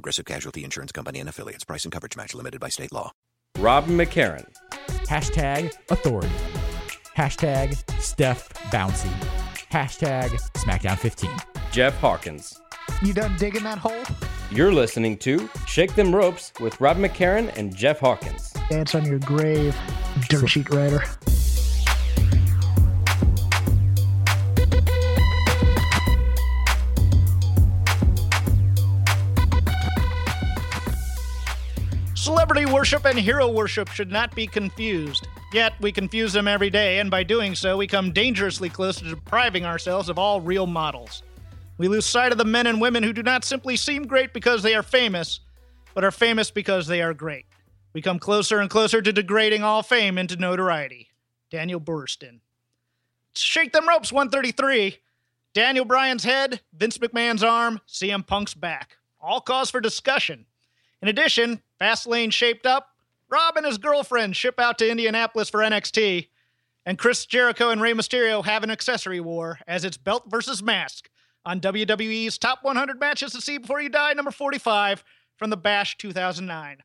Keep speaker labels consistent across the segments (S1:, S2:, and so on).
S1: Progressive Casualty Insurance Company and affiliates. Price and coverage match limited by state law.
S2: Rob McCarron.
S3: Hashtag authority. Hashtag Steph Bouncy. Hashtag SmackDown 15.
S2: Jeff Hawkins.
S4: You done digging that hole?
S2: You're listening to Shake Them Ropes with Rob McCarron and Jeff Hawkins.
S4: Dance on your grave, dirt sheet writer. Celebrity worship and hero worship should not be confused. Yet, we confuse them every day, and by doing so, we come dangerously close to depriving ourselves of all real models. We lose sight of the men and women who do not simply seem great because they are famous, but are famous because they are great. We come closer and closer to degrading all fame into notoriety. Daniel Boorstin. Shake them ropes, 133. Daniel Bryan's head, Vince McMahon's arm, CM Punk's back. All cause for discussion. In addition, Fastlane shaped up. Rob and his girlfriend ship out to Indianapolis for NXT. And Chris Jericho and Rey Mysterio have an accessory war as it's belt versus mask on WWE's Top 100 Matches to See Before You Die, number 45 from the Bash 2009.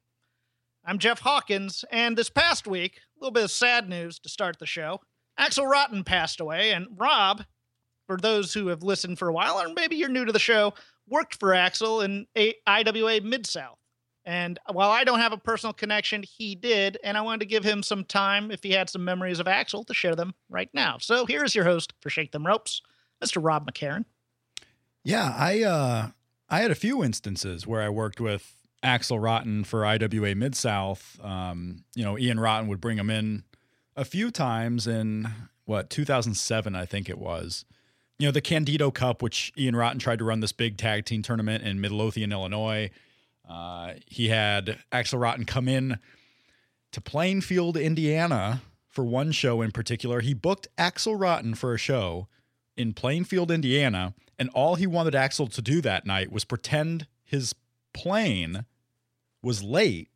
S4: I'm Jeff Hawkins, and this past week, a little bit of sad news to start the show. Axel Rotten passed away, and Rob, for those who have listened for a while, or maybe you're new to the show, worked for Axel in a IWA Mid South. And while I don't have a personal connection, he did, and I wanted to give him some time if he had some memories of Axel to share them right now. So here's your host for Shake Them Ropes, Mr. Rob McCarron.
S5: Yeah, I uh I had a few instances where I worked with Axel Rotten for IWA Mid South. Um, you know, Ian Rotten would bring him in a few times in what 2007, I think it was. You know, the Candido Cup, which Ian Rotten tried to run this big tag team tournament in Midlothian, Illinois. Uh, he had Axel Rotten come in to Plainfield, Indiana for one show in particular. He booked Axel Rotten for a show in Plainfield, Indiana, and all he wanted Axel to do that night was pretend his plane was late.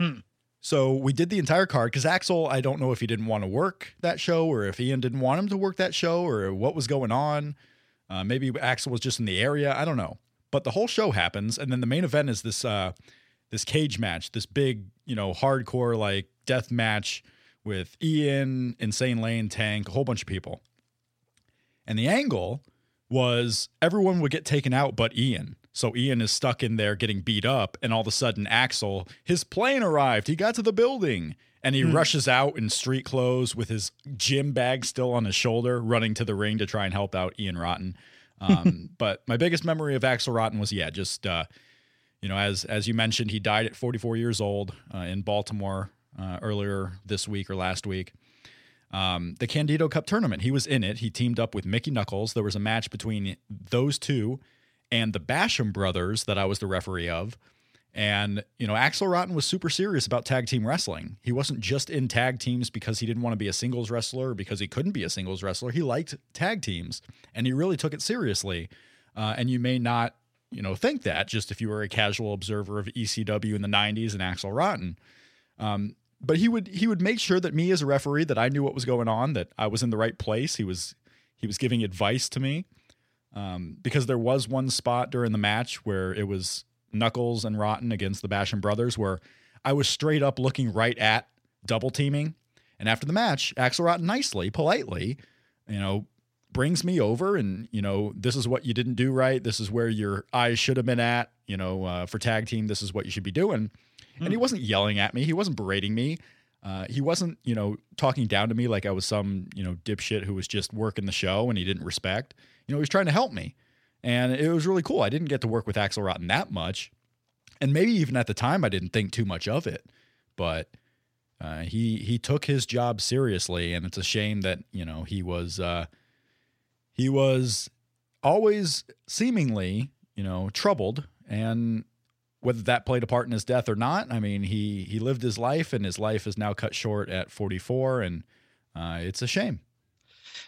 S4: Hmm.
S5: So we did the entire card because Axel, I don't know if he didn't want to work that show or if Ian didn't want him to work that show or what was going on. Uh, maybe Axel was just in the area. I don't know. But the whole show happens, and then the main event is this uh, this cage match, this big, you know, hardcore like death match with Ian, Insane Lane, Tank, a whole bunch of people. And the angle was everyone would get taken out but Ian. So Ian is stuck in there getting beat up, and all of a sudden, Axel, his plane arrived. He got to the building and he rushes out in street clothes with his gym bag still on his shoulder, running to the ring to try and help out Ian Rotten. Um, but my biggest memory of Axel Rotten was, yeah, just uh, you know, as as you mentioned, he died at 44 years old uh, in Baltimore uh, earlier this week or last week. Um, the Candido Cup tournament, he was in it. He teamed up with Mickey Knuckles. There was a match between those two and the Basham brothers that I was the referee of. And, you know, Axel Rotten was super serious about tag team wrestling. He wasn't just in tag teams because he didn't want to be a singles wrestler or because he couldn't be a singles wrestler. He liked tag teams and he really took it seriously. Uh, and you may not, you know, think that just if you were a casual observer of ECW in the 90s and Axel Rotten. Um, but he would he would make sure that me as a referee that I knew what was going on, that I was in the right place. He was he was giving advice to me um, because there was one spot during the match where it was Knuckles and Rotten against the Basham brothers, where I was straight up looking right at double teaming. And after the match, Axel Rotten nicely, politely, you know, brings me over and, you know, this is what you didn't do right. This is where your eyes should have been at, you know, uh, for tag team. This is what you should be doing. And he wasn't yelling at me. He wasn't berating me. Uh, he wasn't, you know, talking down to me like I was some, you know, dipshit who was just working the show and he didn't respect. You know, he was trying to help me. And it was really cool. I didn't get to work with Axel Rotten that much. And maybe even at the time I didn't think too much of it. But uh, he he took his job seriously, and it's a shame that, you know, he was uh, he was always seemingly, you know, troubled and whether that played a part in his death or not, I mean, he he lived his life, and his life is now cut short at 44, and uh, it's a shame.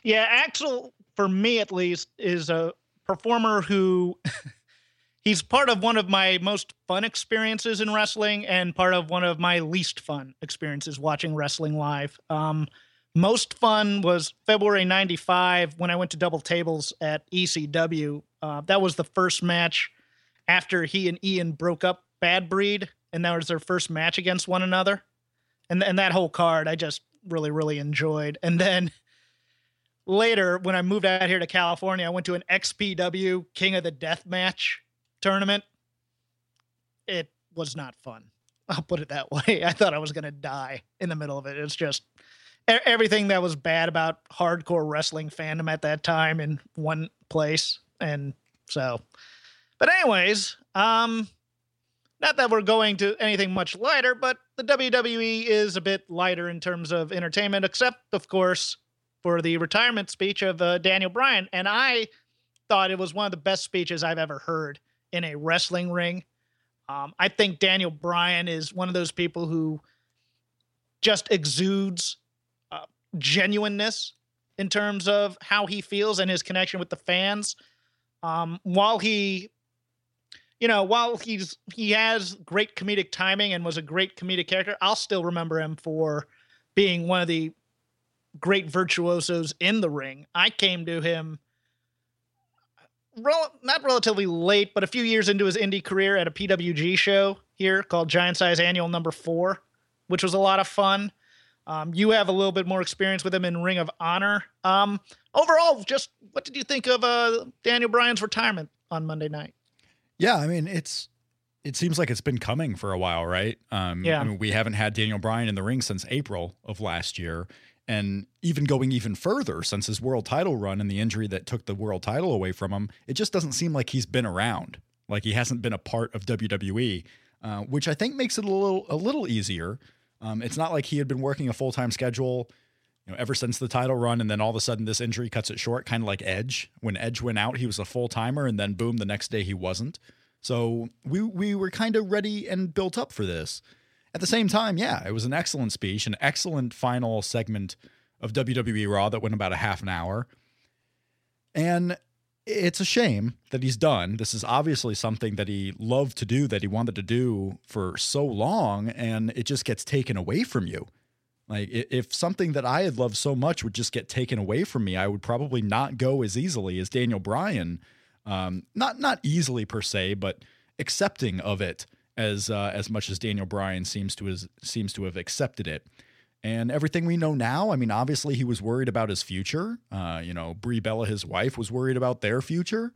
S4: Yeah, Axel, for me at least, is a performer who he's part of one of my most fun experiences in wrestling and part of one of my least fun experiences watching wrestling live. Um, most fun was February 95 when I went to double tables at ECW. Uh, that was the first match after he and Ian broke up Bad Breed, and that was their first match against one another. And, and that whole card I just really, really enjoyed. And then later, when I moved out here to California, I went to an XPW King of the Death match tournament. It was not fun. I'll put it that way. I thought I was going to die in the middle of it. It's just everything that was bad about hardcore wrestling fandom at that time in one place. And so, but anyways, um, not that we're going to anything much lighter, but the WWE is a bit lighter in terms of entertainment, except of course for the retirement speech of uh, Daniel Bryan. And I thought it was one of the best speeches I've ever heard in a wrestling ring. Um, I think Daniel Bryan is one of those people who just exudes uh, genuineness in terms of how he feels and his connection with the fans. Um, while he, you know, while he's he has great comedic timing and was a great comedic character, I'll still remember him for being one of the great virtuosos in the ring. I came to him rel- not relatively late, but a few years into his indie career at a PWG show here called Giant Size Annual Number Four, which was a lot of fun. Um, you have a little bit more experience with him in Ring of Honor. Um, overall, just what did you think of uh, Daniel Bryan's retirement on Monday night?
S5: Yeah, I mean it's it seems like it's been coming for a while, right? Um,
S4: yeah,
S5: I mean, we haven't had Daniel Bryan in the ring since April of last year, and even going even further since his world title run and the injury that took the world title away from him, it just doesn't seem like he's been around. Like he hasn't been a part of WWE, uh, which I think makes it a little a little easier. Um, it's not like he had been working a full time schedule, you know, ever since the title run, and then all of a sudden this injury cuts it short. Kind of like Edge. When Edge went out, he was a full timer, and then boom, the next day he wasn't. So we we were kind of ready and built up for this. At the same time, yeah, it was an excellent speech, an excellent final segment of WWE Raw that went about a half an hour. And it's a shame that he's done. This is obviously something that he loved to do, that he wanted to do for so long, and it just gets taken away from you. Like, if something that I had loved so much would just get taken away from me, I would probably not go as easily as Daniel Bryan. Um, not not easily per se, but accepting of it as uh, as much as Daniel Bryan seems to has, seems to have accepted it. And everything we know now, I mean, obviously he was worried about his future. Uh, you know, Brie Bella, his wife, was worried about their future,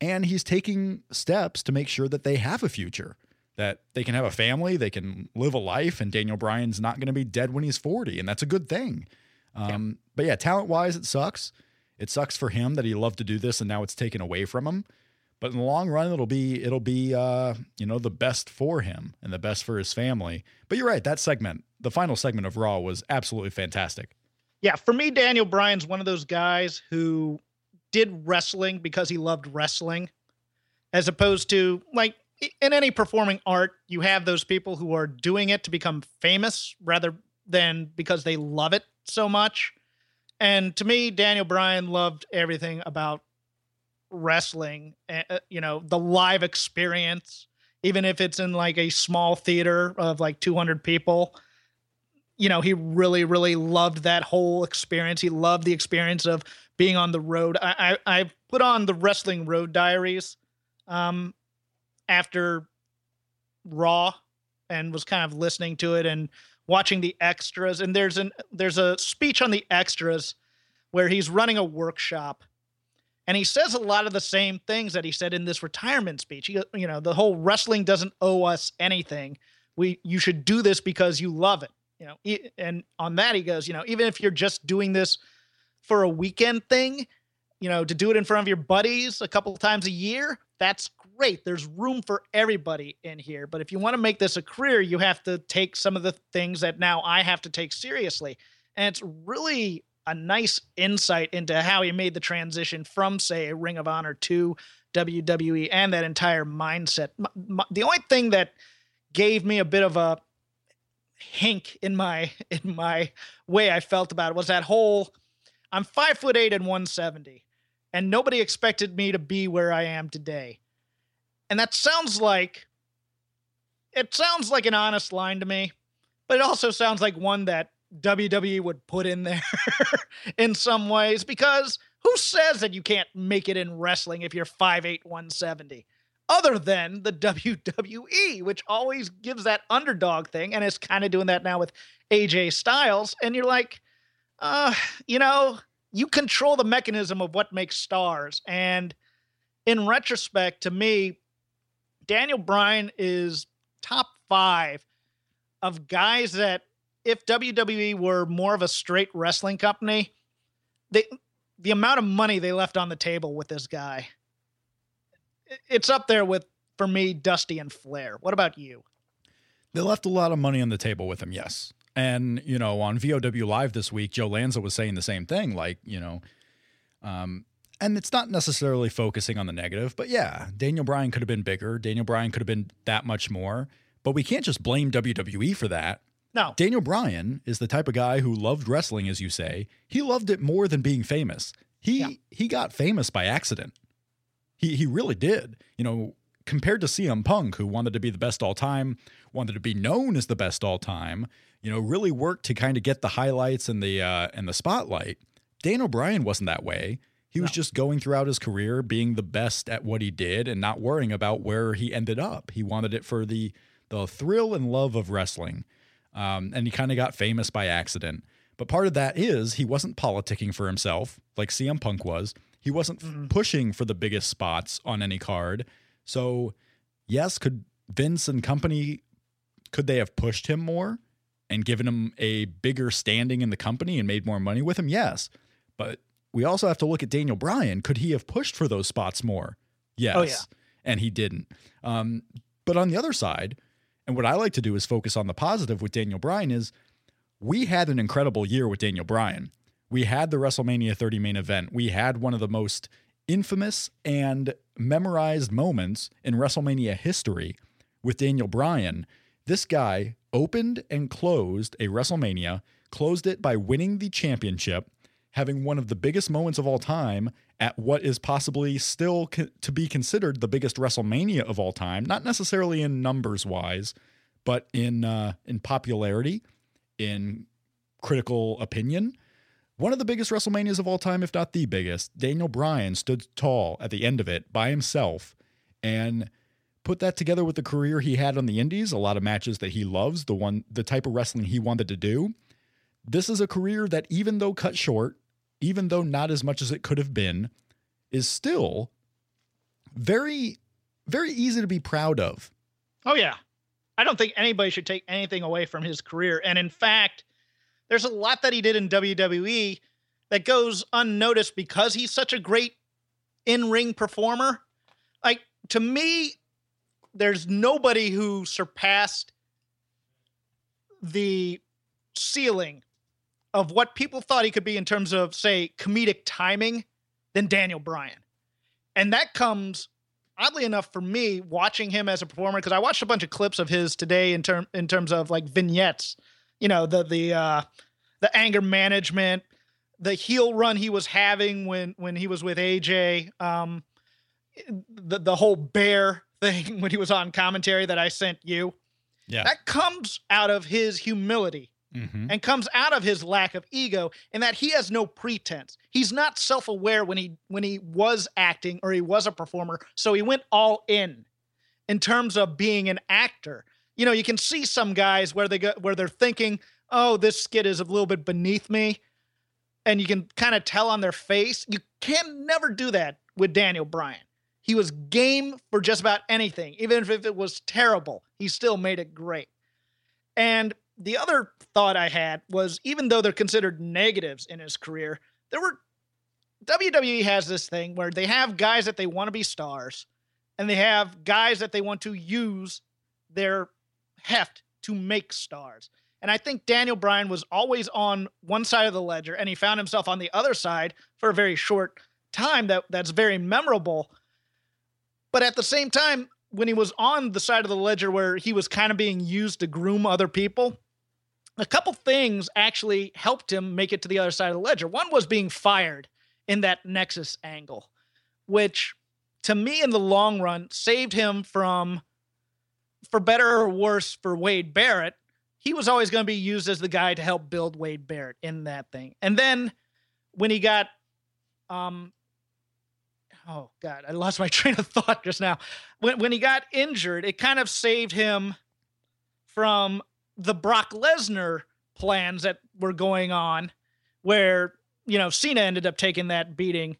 S5: and he's taking steps to make sure that they have a future, that they can have a family, they can live a life, and Daniel Bryan's not going to be dead when he's forty, and that's a good thing. Um, yeah. But yeah, talent wise, it sucks. It sucks for him that he loved to do this, and now it's taken away from him. But in the long run, it'll be it'll be uh, you know the best for him and the best for his family. But you're right, that segment, the final segment of Raw, was absolutely fantastic.
S4: Yeah, for me, Daniel Bryan's one of those guys who did wrestling because he loved wrestling, as opposed to like in any performing art, you have those people who are doing it to become famous rather than because they love it so much. And to me, Daniel Bryan loved everything about wrestling, uh, you know, the live experience, even if it's in like a small theater of like 200 people. You know, he really, really loved that whole experience. He loved the experience of being on the road. I, I, I put on the Wrestling Road Diaries um, after Raw and was kind of listening to it and watching the extras. And there's an there's a speech on the extras where he's running a workshop and he says a lot of the same things that he said in this retirement speech. He, you know, the whole wrestling doesn't owe us anything. We you should do this because you love it. You know, and on that he goes, you know, even if you're just doing this for a weekend thing, you know, to do it in front of your buddies a couple times a year, that's great. There's room for everybody in here. But if you want to make this a career, you have to take some of the things that now I have to take seriously. And it's really a nice insight into how he made the transition from, say, Ring of Honor to WWE and that entire mindset. the only thing that gave me a bit of a hink in my in my way I felt about it was that whole I'm five foot eight and 170, and nobody expected me to be where I am today. And that sounds like it sounds like an honest line to me, but it also sounds like one that WWE would put in there in some ways because who says that you can't make it in wrestling if you're 5'8, 170? Other than the WWE, which always gives that underdog thing, and is kind of doing that now with AJ Styles. And you're like, uh, you know, you control the mechanism of what makes stars. And in retrospect, to me, Daniel Bryan is top five of guys that if WWE were more of a straight wrestling company, they the amount of money they left on the table with this guy, it's up there with for me Dusty and Flair. What about you?
S5: They left a lot of money on the table with him, yes. And you know, on VOW Live this week, Joe Lanza was saying the same thing. Like, you know, um, and it's not necessarily focusing on the negative, but yeah, Daniel Bryan could have been bigger. Daniel Bryan could have been that much more. But we can't just blame WWE for that.
S4: No.
S5: Daniel Bryan is the type of guy who loved wrestling, as you say. He loved it more than being famous. He yeah. he got famous by accident. He he really did. You know, compared to CM Punk, who wanted to be the best all time, wanted to be known as the best all time, you know, really worked to kind of get the highlights and the uh, and the spotlight. Daniel Bryan wasn't that way. He was no. just going throughout his career being the best at what he did and not worrying about where he ended up. He wanted it for the the thrill and love of wrestling. Um, and he kind of got famous by accident. But part of that is he wasn't politicking for himself like CM Punk was. He wasn't mm-hmm. pushing for the biggest spots on any card. So, yes, could Vince and company could they have pushed him more and given him a bigger standing in the company and made more money with him? Yes. But we also have to look at Daniel Bryan. Could he have pushed for those spots more? Yes. Oh, yeah. And he didn't. Um, but on the other side, and what I like to do is focus on the positive with Daniel Bryan is we had an incredible year with Daniel Bryan. We had the WrestleMania 30 main event. We had one of the most infamous and memorized moments in WrestleMania history with Daniel Bryan. This guy opened and closed a WrestleMania, closed it by winning the championship, having one of the biggest moments of all time at what is possibly still co- to be considered the biggest WrestleMania of all time, not necessarily in numbers wise, but in uh, in popularity, in critical opinion. One of the biggest WrestleManias of all time, if not the biggest, Daniel Bryan stood tall at the end of it by himself and put that together with the career he had on the indies, a lot of matches that he loves, the one the type of wrestling he wanted to do. This is a career that even though cut short, even though not as much as it could have been, is still very, very easy to be proud of.
S4: Oh, yeah. I don't think anybody should take anything away from his career. And in fact, there's a lot that he did in WWE that goes unnoticed because he's such a great in ring performer. Like, to me, there's nobody who surpassed the ceiling of what people thought he could be in terms of, say, comedic timing than Daniel Bryan. And that comes oddly enough for me watching him as a performer because I watched a bunch of clips of his today in term in terms of like vignettes, you know, the the uh the anger management, the heel run he was having when when he was with AJ, um the the whole bear thing when he was on commentary that I sent you.
S5: Yeah.
S4: That comes out of his humility mm-hmm. and comes out of his lack of ego in that he has no pretense. He's not self-aware when he when he was acting or he was a performer, so he went all in in terms of being an actor. You know, you can see some guys where they go where they're thinking, "Oh, this skit is a little bit beneath me." And you can kind of tell on their face. You can never do that with Daniel Bryan. He was game for just about anything. Even if it was terrible, he still made it great. And the other thought I had was even though they're considered negatives in his career, there were WWE has this thing where they have guys that they want to be stars and they have guys that they want to use their heft to make stars. And I think Daniel Bryan was always on one side of the ledger and he found himself on the other side for a very short time that that's very memorable. But at the same time, when he was on the side of the ledger where he was kind of being used to groom other people, a couple things actually helped him make it to the other side of the ledger. One was being fired in that Nexus angle, which to me in the long run saved him from for better or worse for Wade Barrett, he was always going to be used as the guy to help build Wade Barrett in that thing. And then when he got um oh god, I lost my train of thought just now. When when he got injured, it kind of saved him from the Brock Lesnar plans that were going on where, you know, Cena ended up taking that beating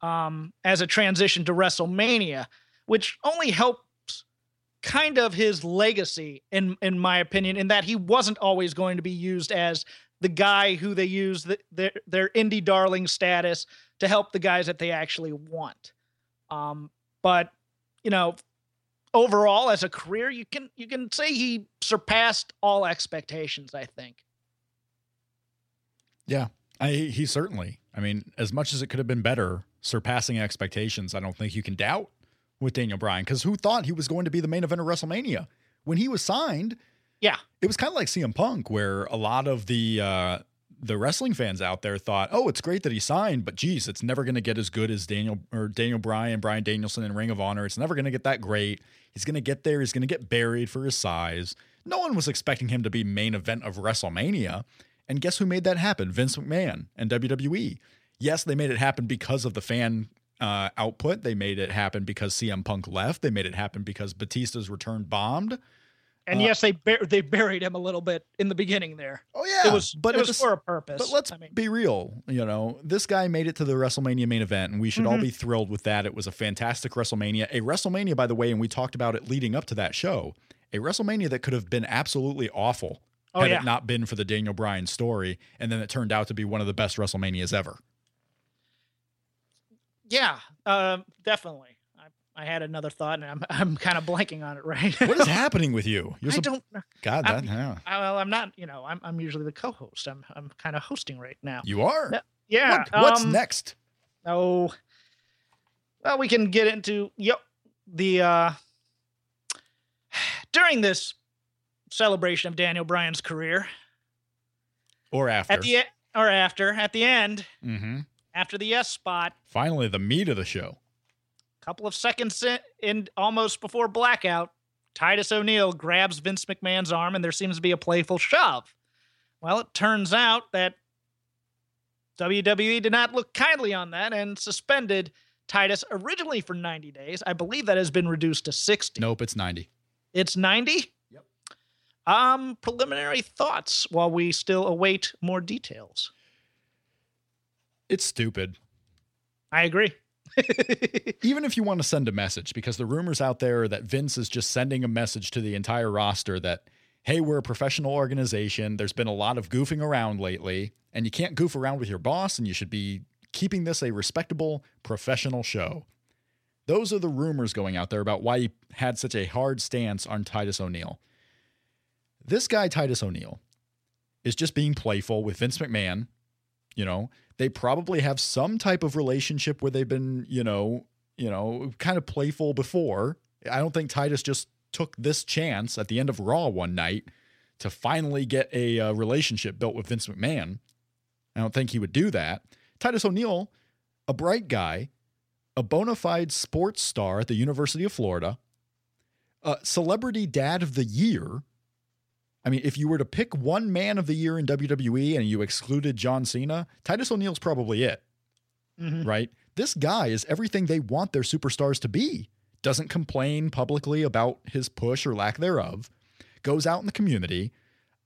S4: um as a transition to WrestleMania, which only helped kind of his legacy in in my opinion in that he wasn't always going to be used as the guy who they use the, their their indie darling status to help the guys that they actually want. Um but you know overall as a career you can you can say he surpassed all expectations i think
S5: Yeah, I, he certainly. I mean, as much as it could have been better, surpassing expectations, I don't think you can doubt with Daniel Bryan. Because who thought he was going to be the main event of WrestleMania when he was signed?
S4: yeah
S5: It was kind of like CM Punk, where a lot of the uh, the wrestling fans out there thought, "Oh, it's great that he signed, but geez, it's never going to get as good as Daniel or Daniel Bryan, Bryan Danielson in Ring of Honor. It's never going to get that great. He's going to get there. He's going to get buried for his size." No one was expecting him to be main event of WrestleMania. And guess who made that happen? Vince McMahon and WWE. Yes, they made it happen because of the fan uh, output. They made it happen because CM Punk left. They made it happen because Batista's return bombed.
S4: and
S5: Uh,
S4: yes they bur- they buried him a little bit in the beginning there
S5: Oh yeah,
S4: it was
S5: but
S4: it was for a purpose
S5: But let's
S4: I mean,
S5: be real. You know, this guy made it to the WrestleMania main event, and we should all
S4: Mhm.
S5: be thrilled with that. It was a fantastic WrestleMania. A WrestleMania, by the way, and we talked about it leading up to that show. A WrestleMania that could have been absolutely awful
S4: Oh,
S5: had
S4: yeah.
S5: it not been for the Daniel Bryan story, and then it turned out to be one of the best WrestleManias ever.
S4: Yeah, um, definitely. I, I had another thought, and I'm I'm kind of blanking on it right.
S5: What is happening with you? You're
S4: I
S5: so
S4: don't.
S5: God.
S4: I'm-
S5: That yeah.
S4: I, well, I'm not. You know, I'm I'm usually the co-host. I'm I'm kind of hosting right now.
S5: You are.
S4: Yeah, Yeah.
S5: What- what's
S4: um,
S5: next?
S4: Oh, well, we can get into yep the uh during this celebration of Daniel Bryan's career
S5: Or after?
S4: at the e- or after at the end
S5: mm-hmm.
S4: after the yes spot,
S5: Finally, the meat of the show.
S4: A couple of seconds in, in almost before blackout, Titus O'Neil grabs Vince McMahon's arm and there seems to be a playful shove. Well, it turns out that WWE did not look kindly on that and suspended Titus originally for 90 days. I believe that has been reduced to 60.
S5: Nope, it's 90.
S4: It's 90?
S5: Yep.
S4: Um, preliminary thoughts while we still await more details.
S5: It's stupid.
S4: I agree.
S5: even if you want to send a message, because the rumors out there are that Vince is just sending a message to the entire roster that, hey, we're a professional organization. There's been a lot of goofing around lately, and you can't goof around with your boss, and you should be keeping this a respectable professional show. Those are the rumors going out there about why he had such a hard stance on Titus O'Neil. This guy, Titus O'Neil, is just being playful with Vince McMahon. You know, they probably have some type of relationship where they've been, you know, you know, kind of playful before. I don't think Titus just took this chance at the end of Raw one night to finally get a uh, relationship built with Vince McMahon. I don't think he would do that. Titus O'Neil, a bright guy, a bona fide sports star at the University of Florida, a celebrity dad of the year. I mean, if you were to pick one man of the year in WWE and you excluded John Cena, Titus O'Neil's probably it,
S4: Mhm.
S5: right? This guy is everything they want their superstars to be. Doesn't complain publicly about his push or lack thereof, goes out in the community.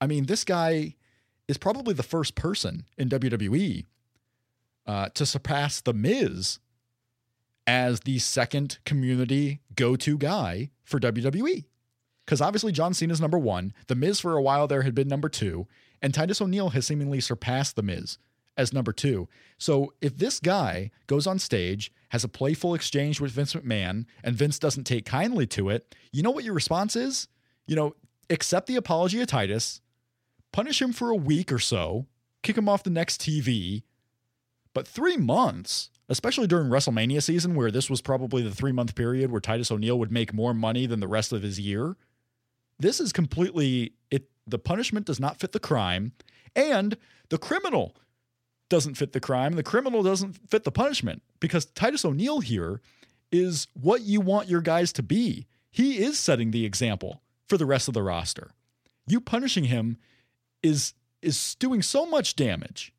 S5: I mean, this guy is probably the first person in WWE uh, to surpass The Miz as the second community go to guy for WWE. Because obviously John Cena's number one. The Miz for a while there had been number two. And Titus O'Neil has seemingly surpassed The Miz as number two. So if this guy goes on stage, has a playful exchange with Vince McMahon, and Vince doesn't take kindly to it, you know what your response is? You know, accept the apology of Titus, punish him for a week or so, kick him off the next TV. But three months, especially during WrestleMania season, where this was probably the three month period where Titus O'Neil would make more money than the rest of his year, this is completely it. The punishment does not fit the crime, and the criminal doesn't fit the crime. The criminal doesn't fit the punishment because Titus O'Neil here is what you want your guys to be. He is setting the example for the rest of the roster. You punishing him is is doing so much damage,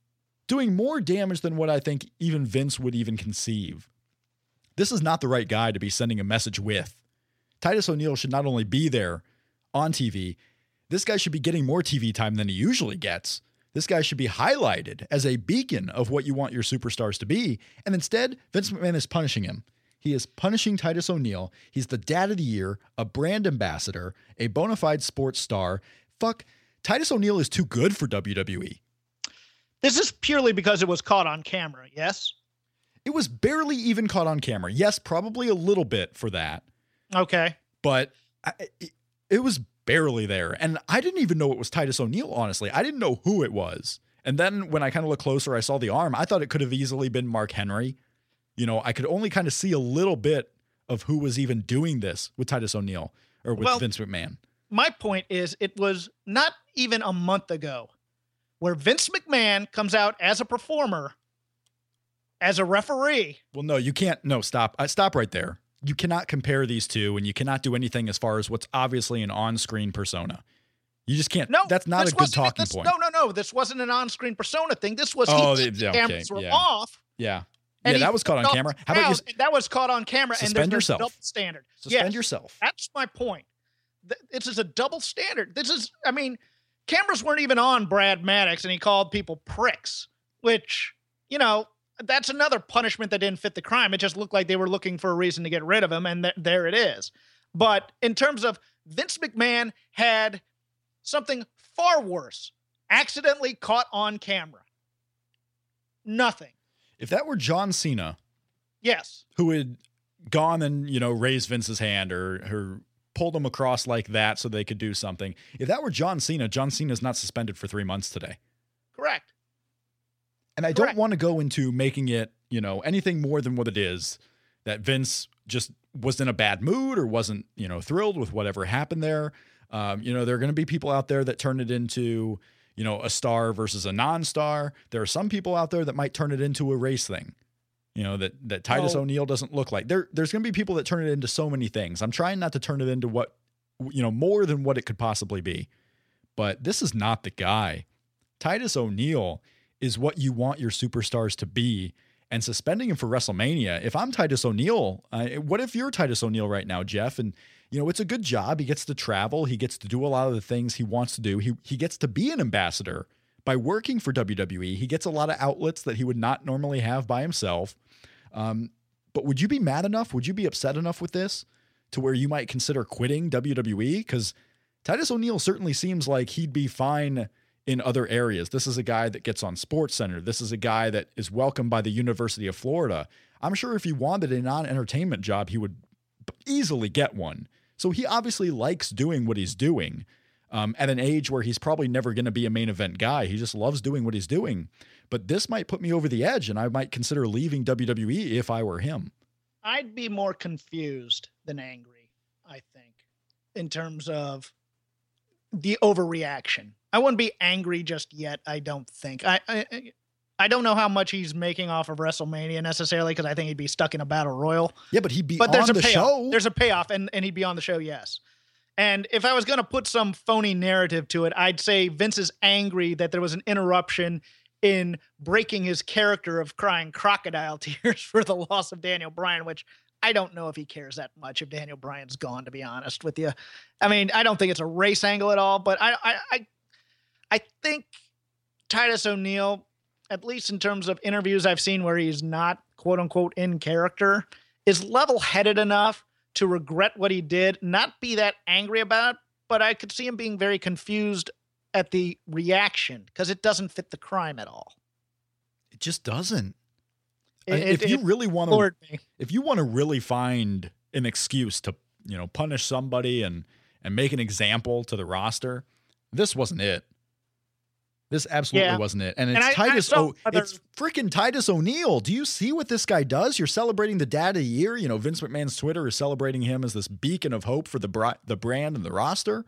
S5: doing more damage than what I think even Vince would even conceive. This is not the right guy to be sending a message with. Titus O'Neil should not only be there on TV, this guy should be getting more TV time than he usually gets. This guy should be highlighted as a beacon of what you want your superstars to be. And instead, Vince McMahon is punishing him. He is punishing Titus O'Neil. He's the dad of the year, a brand ambassador, a bona fide sports star. Fuck, Titus O'Neil is too good for WWE.
S4: This is purely because it was caught on camera, yes?
S5: It was barely even caught on camera. Yes, probably a little bit for that,
S4: Okay.
S5: but I, it, it was barely there. And I didn't even know it was Titus O'Neil, honestly. I didn't know who it was. And then when I kind of looked closer, I saw the arm. I thought it could have easily been Mark Henry. You know, I could only kind of see a little bit of who was even doing this with Titus O'Neil or with
S4: Well-
S5: Vince McMahon.
S4: My point is, it was not even a month ago where Vince McMahon comes out as a performer, as a referee.
S5: Well, no, you can't. No, stop. I stop right there. You cannot compare these two, and you cannot do anything as far as what's obviously an on-screen persona. You just can't.
S4: No,
S5: that's not a good talking
S4: this-
S5: point.
S4: No, no, no. This wasn't an on-screen persona thing. This was
S5: Oh,
S4: he, the
S5: okay,
S4: cameras were
S5: yeah.
S4: off.
S5: Yeah,
S4: and
S5: yeah, that was caught on camera. How about you
S4: that was caught on camera? and
S5: Suspend
S4: there's
S5: yourself.
S4: Double standard.
S5: suspend
S4: Yes.
S5: yourself?
S4: That's my point. This is a double standard. This is, I mean, cameras weren't even on Brad Maddox, and he called people pricks, which, you know, that's another punishment that didn't fit the crime. It just looked like they were looking for a reason to get rid of him, and th- there it is. But in terms of Vince McMahon had something far worse accidentally caught on camera. Nothing.
S5: If that were John Cena,
S4: Yes.
S5: who had gone and you know raised Vince's hand or or pulled him across like that so they could do something. If that were John Cena, John Cena's not suspended for three months today.
S4: Correct.
S5: And I don't want to go into making it, you know, anything more than what it is. That Vince just was in a bad mood or wasn't, you know, thrilled with whatever happened there. Um, you know, there are going to be people out there that turn it into, you know, a star versus a non-star. There are some people out there that might turn it into a race thing. You know that that Titus
S4: Oh.
S5: O'Neil doesn't look like. There, there's going to be people that turn it into so many things. I'm trying not to turn it into what, you know, more than what it could possibly be. But this is not the guy. Titus O'Neil is what you want your superstars to be. And suspending him for WrestleMania, if I'm Titus O'Neil, uh, what if you're Titus O'Neil right now, Jeff? And you know it's a good job. He gets to travel. He gets to do a lot of the things he wants to do. He he gets to be an ambassador by working for WWE. He gets a lot of outlets that he would not normally have by himself. Um, but would you be mad enough? Would you be upset enough with this to where you might consider quitting WWE? Because Titus O'Neil certainly seems like he'd be fine in other areas. This is a guy that gets on Sports Center. This is a guy that is welcomed by the University of Florida. I'm sure if he wanted a non-entertainment job, he would easily get one. So he obviously likes doing what he's doing. Um, at an age where he's probably never going to be a main event guy, he just loves doing what he's doing. But this might put me over the edge, and I might consider leaving WWE if I were him.
S4: I'd be more confused than angry, I think, in terms of the overreaction. I wouldn't be angry just yet, I don't think. I I, I don't know how much he's making off of WrestleMania necessarily because I think he'd be stuck in a battle royal.
S5: Yeah, but he'd be
S4: But there's a
S5: the
S4: payoff.
S5: show.
S4: There's a payoff and, and he'd be on the show, yes. And if I was going to put some phony narrative to it, I'd say Vince is angry that there was an interruption in breaking his character of crying crocodile tears for the loss of Daniel Bryan, which I don't know if he cares that much if Daniel Bryan's gone, to be honest with you. I mean, I don't think it's a race angle at all, but I I I, I think Titus O'Neil, at least in terms of interviews I've seen where he's not quote unquote in character, is level headed enough to regret what he did, not be that angry about it, but I could see him being very confused at the reaction because it doesn't fit the crime at all.
S5: it just doesn't.
S4: It,
S5: I- if
S4: it-
S5: you
S4: it
S5: really want to if you want to really find an excuse to you know punish somebody and and make an example to the roster this wasn't it This absolutely
S4: Yeah.
S5: wasn't it. And it's
S4: And I- I
S5: Titus
S4: saw
S5: O
S4: other-
S5: it's freaking Titus O'Neil. Do you see what this guy does? You're celebrating the dad of the year. You know, Vince McMahon's Twitter is celebrating him as this beacon of hope for the bri- the brand and the roster.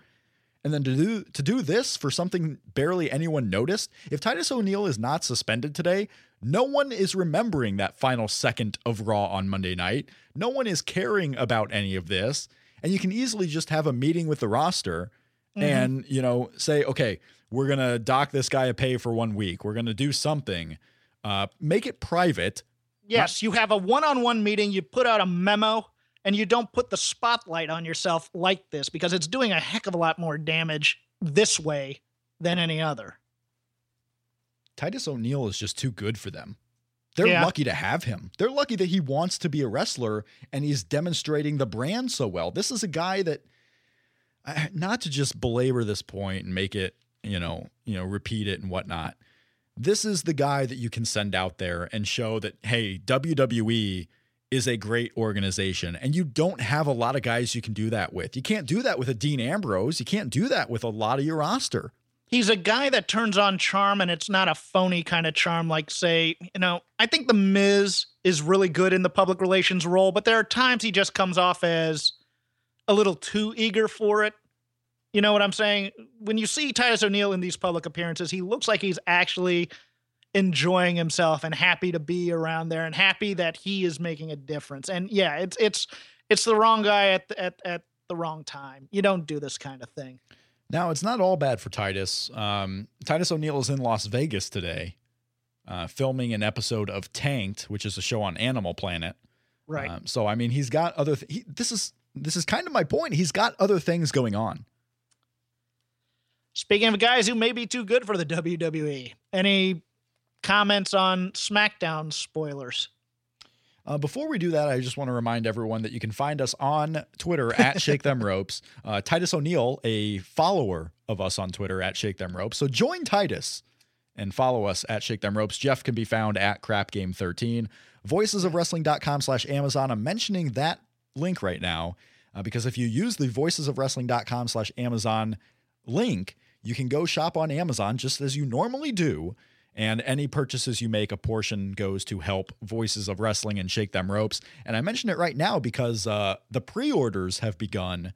S5: And then to do to do this for something barely anyone noticed. If Titus O'Neil is not suspended today, no one is remembering that final second of Raw on Monday night. No one is caring about any of this. And you can easily just have a meeting with the roster mm-hmm. and, you know, say, okay, we're going to dock this guy a pay for one week. We're going to do something. Uh, make it private.
S4: Yes, you have a one-on-one meeting. You put out a memo, and you don't put the spotlight on yourself like this because it's doing a heck of a lot more damage this way than any other.
S5: Titus O'Neil is just too good for them. They're
S4: Yeah.
S5: lucky to have him. They're lucky that he wants to be a wrestler and he's demonstrating the brand so well. This is a guy that, uh, not to just belabor this point and make it, you know, you know, repeat it and whatnot. This is the guy that you can send out there and show that, hey, WWE is a great organization. And you don't have a lot of guys you can do that with. You can't do that with a Dean Ambrose. You can't do that with a lot of your roster.
S4: He's a guy that turns on charm, and it's not a phony kind of charm. Like, say, you know, I think the Miz is really good in the public relations role, but there are times he just comes off as a little too eager for it. You know what I'm saying? When you see Titus O'Neil in these public appearances, he looks like he's actually enjoying himself and happy to be around there and happy that he is making a difference. And yeah, it's it's it's the wrong guy at the, at at the wrong time. You don't do this kind of thing.
S5: Now, it's not all bad for Titus. Um, Titus O'Neil is in Las Vegas today, uh, filming an episode of Tanked, which is a show on Animal Planet.
S4: Right.
S5: Um, so, I mean, he's got other. Th- he, this is this is kind of my point. He's got other things going on.
S4: Speaking of guys who may be too good for the WWE, any comments on SmackDown spoilers?
S5: Uh, before we do that, I just want to remind everyone that you can find us on Twitter at Shake Them Ropes. Uh, Titus O'Neil, a follower of us on Twitter at Shake Them Ropes. So join Titus and follow us at Shake Them Ropes. Jeff can be found at Crap Game 13. Voicesofwrestling.com slash Amazon. I'm mentioning that link right now uh, because if you use the voicesofwrestling.com slash Amazon link, you can go shop on Amazon just as you normally do. And any purchases you make, a portion goes to help Voices of Wrestling and Shake Them Ropes. And I mention it right now because uh, the pre orders have begun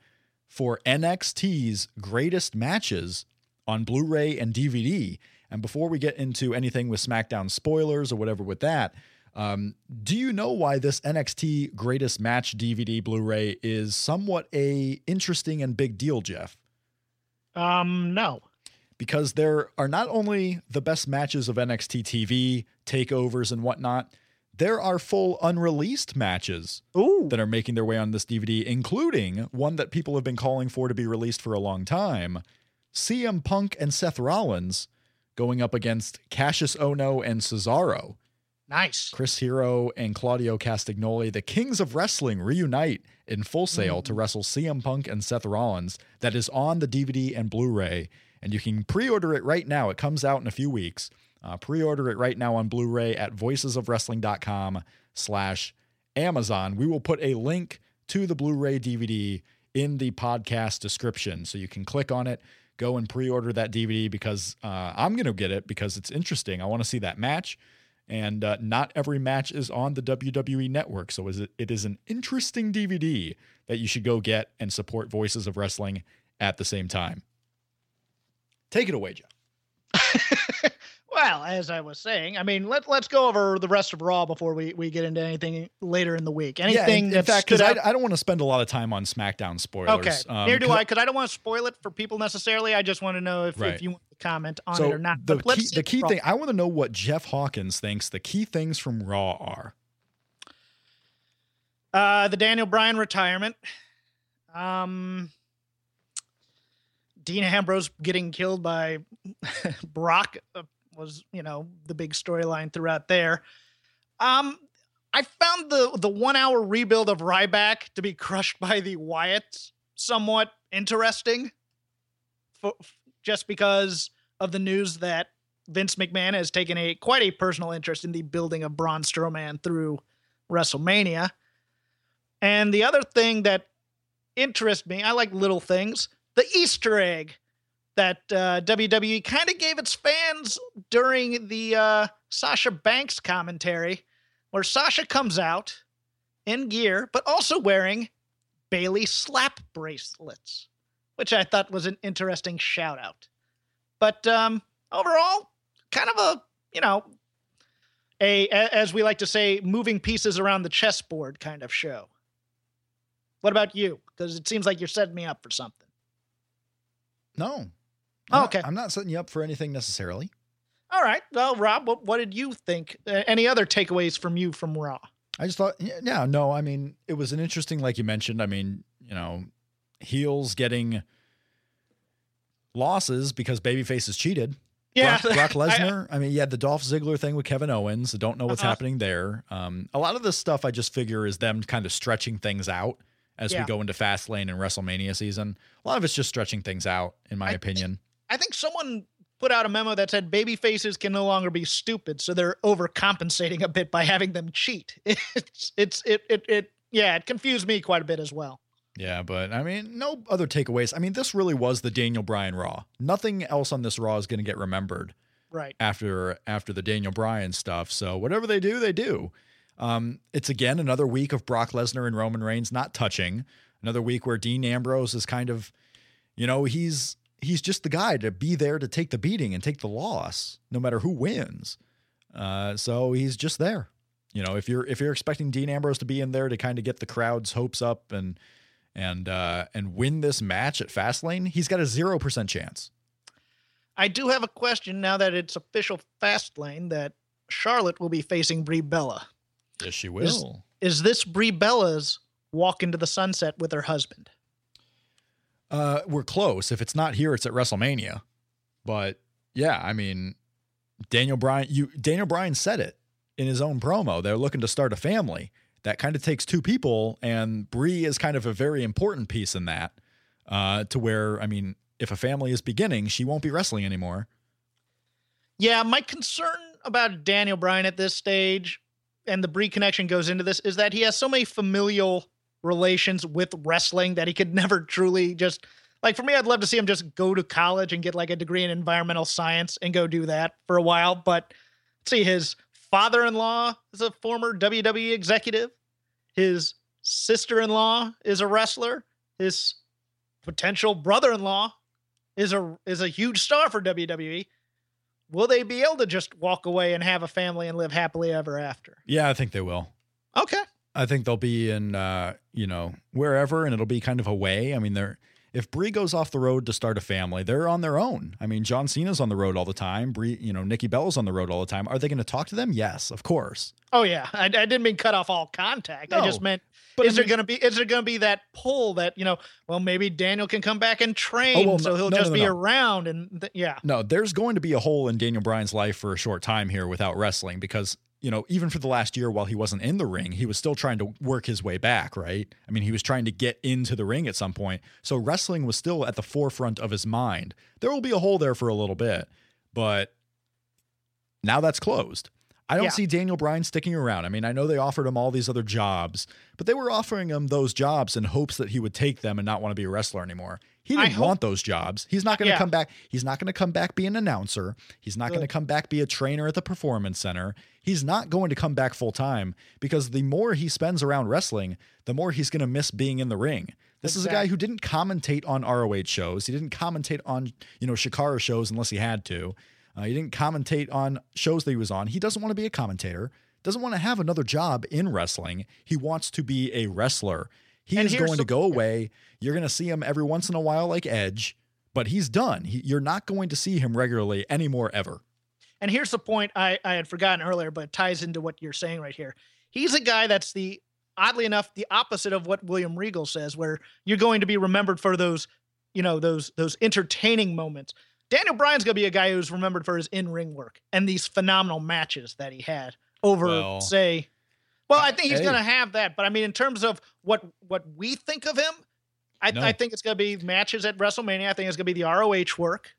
S5: for NXT's greatest matches on Blu ray and DVD. And before we get into anything with SmackDown spoilers or whatever with that, um, do you know why this NXT greatest match DVD Blu ray is somewhat a interesting and big deal, Jeff?
S4: Um, no.
S5: because there are not only the best matches of NXT TV, takeovers, and whatnot, there are full unreleased matches
S4: Ooh.
S5: that are making their way on this DVD, including one that people have been calling for to be released for a long time CM Punk and Seth Rollins going up against Kassius Ohno and Cesaro.
S4: Nice.
S5: Chris Hero and Claudio Castagnoli, the Kings of Wrestling, reunite in Full Sail to wrestle CM Punk and Seth Rollins. That is on the DVD and Blu-ray, and you can pre-order it right now. It comes out in a few weeks. Uh, pre-order it right now on Blu-ray at voicesofwrestling.com/slash Amazon. We will put a link to the Blu-ray DVD in the podcast description, so you can click on it. Go and pre-order that DVD because uh, I'm going to get it because it's interesting. I want to see that match and uh, not every match is on the WWE network. So it, it is an interesting DVD that you should go get and support Voices of Wrestling at the same time. Take it away, Joe.
S4: Well, as I was saying, I mean, let let's go over the rest of Raw before we, we get into anything later in the week.
S5: yeah,
S4: Anything
S5: in, in
S4: that
S5: fact, because I, I don't want to spend a lot of time on SmackDown spoilers.
S4: Okay,
S5: Um,
S4: neither do I, because I don't want to spoil it for people necessarily. I just want to know if,
S5: Right.
S4: if you want to comment on
S5: So
S4: it or not.
S5: the
S4: But
S5: key, the key thing I want to know what Jeff Hawkins thinks the key things from Raw are.
S4: Uh, the Daniel Bryan retirement. Um, Dean Ambrose getting killed by Brock uh, was, you know, the big storyline throughout there. Um, I found the the one hour rebuild of Ryback to be crushed by the Wyatts somewhat interesting. For, just because of the news that Vince McMahon has taken a quite a personal interest in the building of Braun Strowman through WrestleMania. And the other thing that interests me, I like little things. The Easter egg that uh, WWE kind of gave its fans during the uh, Sasha Banks commentary, where Sasha comes out in gear, but also wearing Bayley slap bracelets, which I thought was an interesting shout out. But um, overall, kind of a, you know, a, as we like to say, moving pieces around the chessboard kind of show. What about you? Because it seems like you're setting me up for something.
S5: No. I'm
S4: Oh,
S5: not-
S4: okay.
S5: I'm not setting you up for anything necessarily.
S4: All right. Well, Rob, what, what did you think? Uh, any other takeaways from you from Raw?
S5: I just thought, yeah, no, I mean, it was an interesting, like you mentioned. I mean, you know, heels getting losses because babyface cheated.
S4: Yeah.
S5: Brock, Brock Lesnar. I, mean, you had the Dolph Ziggler thing with Kevin Owens. I don't know what's
S4: Uh-huh.
S5: happening there. Um, a lot of this stuff I just figure is them kind of stretching things out as
S4: Yeah.
S5: we go into Fastlane and WrestleMania season. A lot of it's just stretching things out, in my
S4: I-
S5: opinion.
S4: I think someone put out a memo that said baby faces can no longer be stupid, so they're overcompensating a bit by having them cheat. It's it's it it, it yeah, it confused me quite a bit as well.
S5: Yeah, but I mean, no other takeaways. I mean, this really was the Daniel Bryan Raw. Nothing else on this Raw is going to get remembered.
S4: Right.
S5: after after the Daniel Bryan stuff. So whatever they do, they do. Um, it's again another week of Brock Lesnar and Roman Reigns not touching. Another week where Dean Ambrose is kind of, you know, he's he's just the guy to be there to take the beating and take the loss, no matter who wins. Uh, so he's just there. You know, if you're if you're expecting Dean Ambrose to be in there to kind of get the crowd's hopes up and and uh, and win this match at Fastlane, he's got a zero percent chance.
S4: I do have a question now that it's official Fastlane that Charlotte will be facing Brie Bella.
S5: Yes, she
S4: Is- Is this Brie Bella's walk into the sunset with her husband?
S5: Uh, we're close. If it's not here, it's at WrestleMania. But yeah, I mean, Daniel Bryan, you Daniel Bryan said it in his own promo. They're looking to start a family. That kind of takes two people, and Brie is kind of a very important piece in that. Uh, to where I mean, if a family is beginning, she won't be wrestling anymore.
S4: Yeah, my concern about Daniel Bryan at this stage and the Brie connection goes into this is that he has so many familial relations with wrestling that he could never truly just like for me I'd love to see him just go to college and get like a degree in environmental science and go do that for a while, but see his father-in-law is a former WWE executive. His sister-in-law is a wrestler. His potential brother-in-law is a is a huge star for WWE will they be able to just walk away and have a family and live happily ever after?
S5: Yeah, I think they will.
S4: Okay.
S5: I think they'll be in, uh, you know, wherever, and it'll be kind of away. I mean, they're if Brie goes off the road to start a family, they're on their own. I mean, John Cena's on the road all the time. Brie, you know, Nikki Bella's on the road all the time. Are they going to talk to them? Yes, of course.
S4: Oh yeah, I, I didn't mean cut off all contact. I just meant
S5: but I
S4: is there going to be is there going to be that pull that you know? Well, maybe Daniel can come back and train,
S5: Oh, well,
S4: so he'll
S5: no,
S4: just
S5: no,
S4: be
S5: no.
S4: around and th- yeah.
S5: No, there's going to be a hole in Daniel Bryan's life for a short time here without wrestling because, you know, even for the last year while he wasn't in the ring, he was still trying to work his way back, right? I mean, he was trying to get into the ring at some point. So wrestling was still at the forefront of his mind. There will be a hole there for a little bit, but now that's closed. I don't
S4: Yeah.
S5: see Daniel Bryan sticking around. I mean, I know they offered him all these other jobs, but they were offering him those jobs in hopes that he would take them and not want to be a wrestler anymore. He didn't
S4: hope-
S5: want those jobs. He's not going to
S4: Yeah.
S5: come back. He's not going to come back be an announcer. He's not going to come back be a trainer at the performance center. He's not going to come back full time because the more he spends around wrestling, the more he's going to miss being in the ring. This is a guy who didn't commentate on ROH shows. He didn't commentate on, you know, Chikara shows unless he had to. Uh, he didn't commentate on shows that he was on. He doesn't want to be a commentator. Doesn't want to have another job in wrestling. He wants to be a wrestler. He
S4: And
S5: is going to go away. You're going to see him every once in a while, like Edge, but he's done. He, you're not going to see him regularly anymore, ever.
S4: And here's the point I, I had forgotten earlier, but it ties into what you're saying right here. He's a guy that's the oddly enough the opposite of what William Regal says, where you're going to be remembered for those, you know, those those entertaining moments. Daniel Bryan's gonna be a guy who's remembered for his in-ring work and these phenomenal matches that he had over,
S5: Well,
S4: say. Well, I think he's
S5: hey.
S4: gonna have that, but I mean, in terms of what what we think of him, I,
S5: No.
S4: I think it's gonna be matches at WrestleMania. I think it's gonna be the ROH work,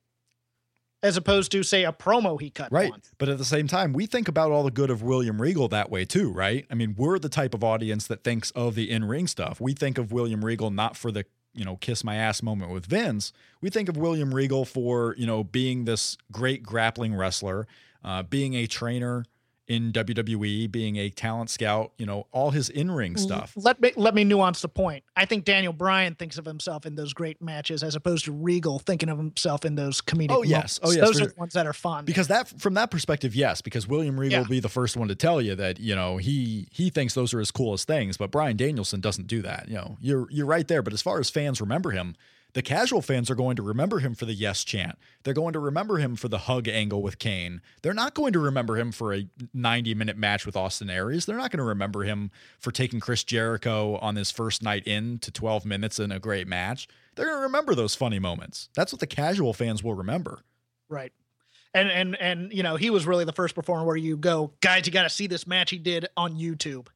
S4: as opposed to say a promo he cut
S5: Right.
S4: once.
S5: But at the same time, we think about all the good of William Regal that way too, right? I mean, we're the type of audience that thinks of the in ring stuff. We think of William Regal not for the you know, kiss my ass moment with Vince, we think of William Regal for, you know, being this great grappling wrestler, uh, being a trainer in WWE, being a talent scout, you know, all his in-ring mm-hmm. stuff.
S4: Let me let me nuance the point. I think Daniel Bryan thinks of himself in those great matches as opposed to Regal thinking of himself in those comedic.
S5: Oh, yes.
S4: moments.
S5: Oh, yes,
S4: Those are the ones that are fun.
S5: Because that from that perspective, yes, because William Regal
S4: Yeah.
S5: will be the first one to tell you that, you know, he he thinks those are his coolest things, but Brian Danielson doesn't do that. You know, you're you're right there. But as far as fans remember him, the casual fans are going to remember him for the yes chant. They're going to remember him for the hug angle with Kane. They're not going to remember him for a 90 minute match with Austin Aries. They're not going to remember him for taking Chris Jericho on his first night in to 12 minutes in a great match. They're going to remember those funny moments. That's what the casual fans will remember.
S4: Right. And and and you know, he was really the first performer where you go, guys, you got to see this match he did on YouTube.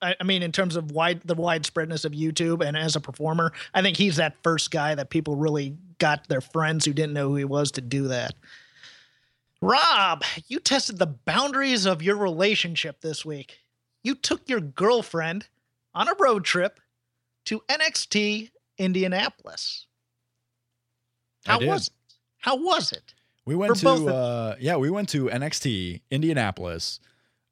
S4: I, I mean, in terms of wide the widespreadness of YouTube and as a performer, I think he's that first guy that people really got their friends who didn't know who he was to do that. Rob, you tested the boundaries of your relationship this week. You took your girlfriend on a road trip to NXT Indianapolis. How was it? How was it?
S5: We went to uh, yeah, we went to NXT Indianapolis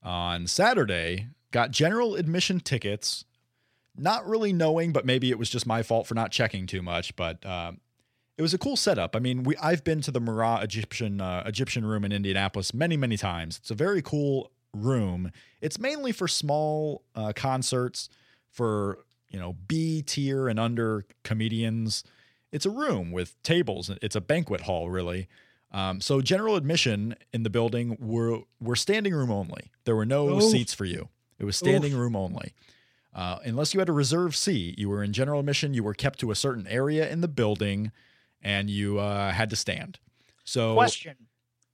S5: on Saturday. Got general admission tickets, not really knowing, but maybe it was just my fault for not checking too much. But um, it was a cool setup. I mean, we I've been to the Murat Egyptian uh, Egyptian room in Indianapolis many many times. It's a very cool room. It's mainly for small uh, concerts for you know B tier and under comedians. It's a room with tables. It's a banquet hall, really. Um, so general admission in the building were were standing room only. There were no
S4: Oof.
S5: seats for you. It was standing room only. Uh, unless you had a reserve seat, you were in general admission. You were kept to a certain area in the building, and you uh, had to stand. So
S4: Question: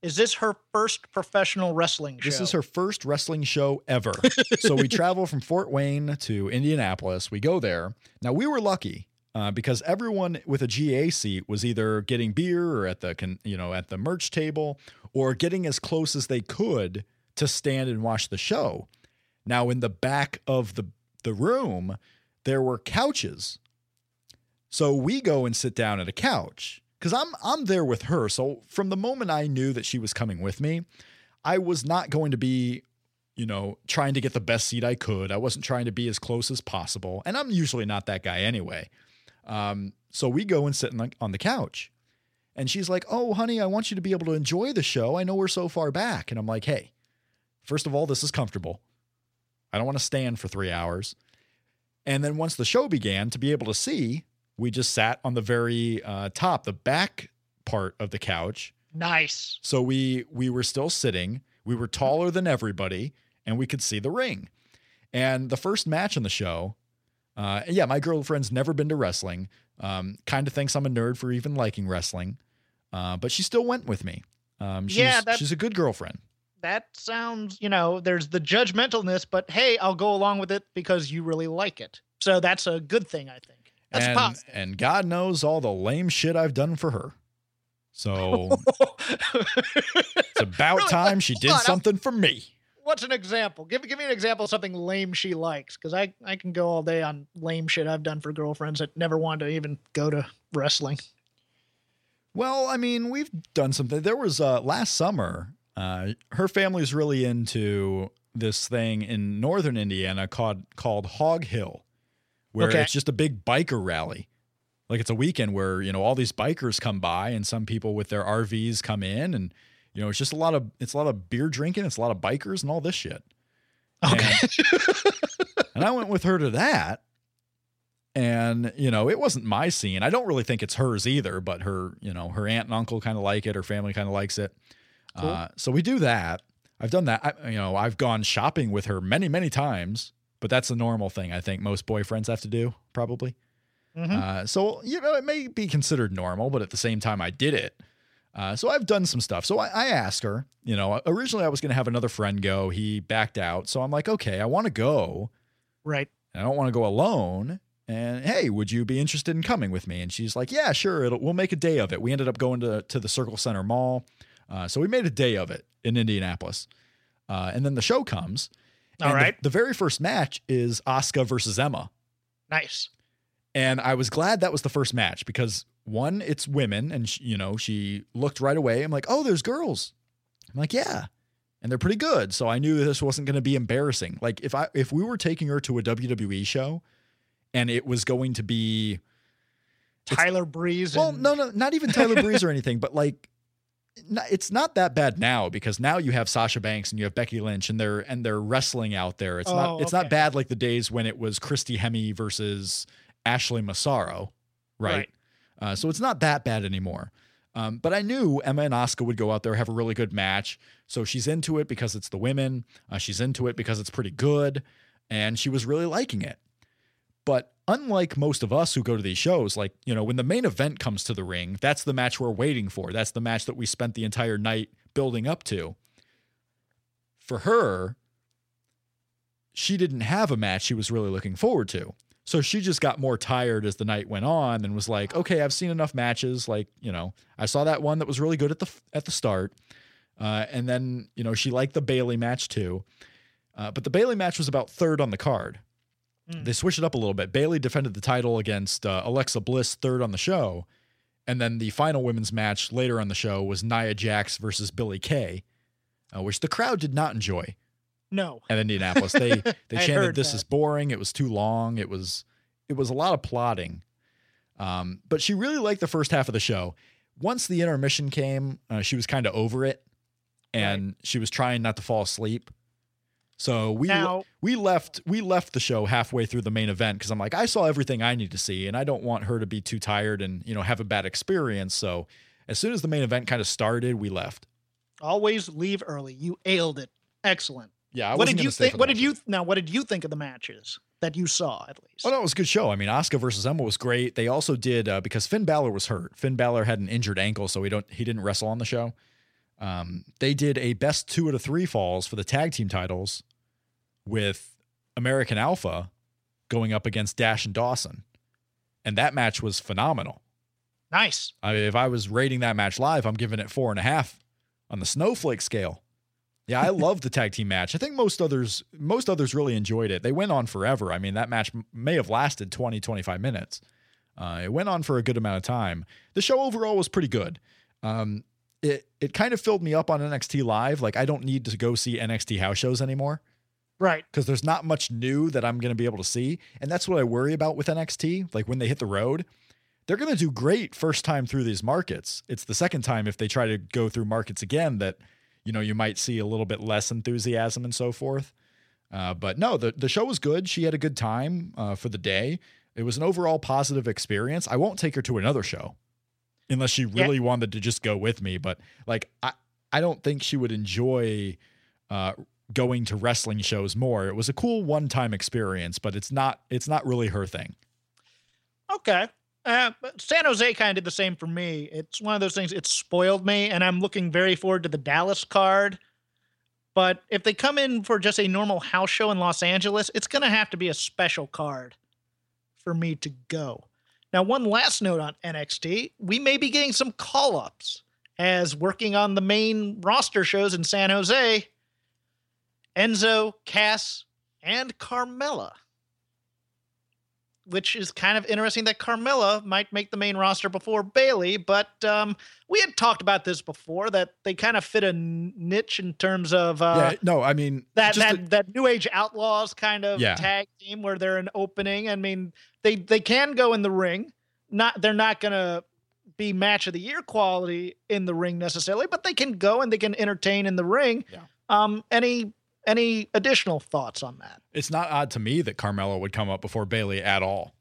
S4: Is this her first professional wrestling show?
S5: this is her first wrestling show ever. so we travel from Fort Wayne to Indianapolis. We go there. Now we were lucky uh, because everyone with a GA seat was either getting beer or at the con- you know at the merch table or getting as close as they could to stand and watch the show. Now in the back of the the room there were couches. So we go and sit down at a couch cuz I'm I'm there with her. So from the moment I knew that she was coming with me, I was not going to be, you know, trying to get the best seat I could. I wasn't trying to be as close as possible. And I'm usually not that guy anyway. Um, so we go and sit the, on the couch. And she's like, Oh, honey, I want you to be able to enjoy the show. I know we're so far back. And I'm like, Hey, first of all, this is comfortable. I don't want to stand for three hours. And then once the show began, to be able to see, we just sat on the very uh, top, the back part of the couch.
S4: nice.
S5: So we we were still sitting. We were taller than everybody, and we could see the ring. And the first match on the show, uh, yeah, my girlfriend's never been to wrestling. Um, kind of thinks I'm a nerd for even liking wrestling, uh, but she still went with me. Um, she's,
S4: Yeah,
S5: she's a good girlfriend.
S4: That sounds, you know, there's the judgmentalness, but hey, I'll go along with it because you really like it. So that's a good thing, I think. That's
S5: and,
S4: positive.
S5: and God knows all the lame shit I've done for her. So it's about
S4: Really?
S5: time she
S4: Hold
S5: did
S4: on,
S5: something for me.
S4: What's an example? Give give me an example of something lame she likes, because I I can go all day on lame shit I've done for girlfriends that never wanted to even go to wrestling.
S5: Well, I mean, we've done something. There was uh, last summer. Uh, her family's really into this thing in northern Indiana called called Hog Hill, where
S4: Okay.
S5: it's just a big biker rally. Like it's a weekend where you know all these bikers come by, and some people with their RVs come in, and you know it's just a lot of it's a lot of beer drinking, it's a lot of bikers and all this shit.
S4: Okay.
S5: And, and I went with her to that. And, you know, it wasn't my scene. I don't really think it's hers either, but her, you know, her aunt and uncle kind of like it. Her family kind of likes it. Uh, so we do that. I've done that. I, you know, I've gone shopping with her many, many times, but that's a normal thing I think most boyfriends have to do, probably.
S4: Mhm.
S5: Uh, so, you know, it may be considered normal, but at the same time, I did it. Uh, so I've done some stuff. So I, I asked her, you know, originally I was going to have another friend go. He backed out. So I'm like, okay, I want to go.
S4: right.
S5: I don't want to go alone. And hey, would you be interested in coming with me? And she's like, yeah, sure. It'll, we'll make a day of it. We ended up going to, to the Circle Center Mall. Uh, so we made a day of it in Indianapolis. Uh, and then the show comes.
S4: All
S5: and the- The, very first match is Asuka versus Emma.
S4: Nice.
S5: And I was glad that was the first match because one, it's women, and sh you know she looked right away. I'm like, oh, there's girls. I'm like, yeah, and they're pretty good. So I knew this wasn't going to be embarrassing. Like if I if we were taking her to a WWE show, and it was going to be
S4: Tyler Breeze.
S5: well,
S4: and-
S5: no, no, not even Tyler Breeze or anything, but like, it's not that bad now because now you have Sasha Banks and you have Becky Lynch and they're and they're wrestling out there. It's
S4: Oh,
S5: not it's
S4: okay.
S5: not bad like the days when it was Christy Hemme versus Ashley Massaro, right?
S4: Right.
S5: Uh, so it's not that bad anymore. Um, but I knew Emma and Asuka would go out there have a really good match. So she's into it because it's the women. Uh, she's into it because it's pretty good, and she was really liking it. But unlike most of us who go to these shows, like, you know, when the main event comes to the ring, that's the match we're waiting for. That's the match that we spent the entire night building up to. For her, she didn't have a match she was really looking forward to. So she just got more tired as the night went on and was like, "Okay, I've seen enough matches. Like, you know, I saw that one that was really good at the at the start, uh, and then you know she liked the Bayley match too, uh, but the Bayley match was about third on the card.
S4: Hmm.
S5: They switched it up a little bit. Bayley defended the title against uh, Alexa Bliss third on the show, and then the final women's match later on the show was Nia Jax versus Billie Kay, uh, which the crowd did not enjoy
S4: no.
S5: at Indianapolis. They they chanted this
S4: that.
S5: is boring. It was too long. It was it was a lot of plotting. Um, but she really liked the first half of the show. Once the intermission came, uh, she was kind of over it, and she was trying not to fall asleep. So we
S4: Now-
S5: we left we left the show halfway through the main event because I'm like I saw everything I need to see, and I don't want her to be too tired and you know have a bad experience. So as soon as the main event kind of started, we left.
S4: Always leave early. You ailed it. Excellent.
S5: Yeah, I
S4: what did you think? What did you now? What did you think of the matches that you saw at least?
S5: Oh no, it was a good show. I mean, Asuka versus Emma was great. They also did uh, because Finn Balor was hurt. Finn Balor had an injured ankle, so he don't he didn't wrestle on the show. Um, they did a best two out of three falls for the tag team titles with American Alpha going up against Dash and Dawson, and that match was phenomenal.
S4: Nice.
S5: I mean, if I was rating that match live, I'm giving it four and a half on the snowflake scale. Yeah, I love the tag team match. I think most others most others really enjoyed it. They went on forever. I mean, that match may have lasted 20, 25 minutes. Uh, it went on for a good amount of time. The show overall was pretty good. Um, it it kind of filled me up on NXT live. Like I don't need to go see NXT house shows anymore
S4: Right.
S5: because there's not much new that I'm going to be able to see. And that's what I worry about with NXT. Like when they hit the road, they're going to do great first time through these markets. It's the second time if they try to go through markets again that, you know, you might see a little bit less enthusiasm and so forth. Uh, but no, the, the show was good. She had a good time uh, for the day. It was an overall positive experience. I won't take her to another show unless she
S4: Yeah.
S5: really wanted to just go with me. But like, I, I don't think she would enjoy uh, going to wrestling shows more. It was a cool one-time experience, but it's not it's not really her thing.
S4: Okay. Uh, San Jose kind of did the same for me. It's one of those things. It spoiled me, and I'm looking very forward to the Dallas card. But if they come in for just a normal house show in Los Angeles, it's going to have to be a special card for me to go. Now, one last note on NXT: we may be getting some call-ups as working on the main roster shows in San Jose. Enzo, Cass, and Carmella which is kind of interesting that Carmella might make the main roster before Bayley. But um, we had talked about this before that they kind of fit a niche in terms of uh,
S5: yeah, no, I mean
S4: that that,
S5: to-
S4: that New Age Outlaws kind of
S5: Yeah.
S4: tag team where they're an opening. I mean, they they can go in the ring. Not they're not gonna be match of the year quality in the ring necessarily, but they can go and they can entertain in the ring.
S5: Yeah.
S4: Um, any any additional thoughts on that?
S5: it's not odd to me that Carmella would come up before Bayley at all.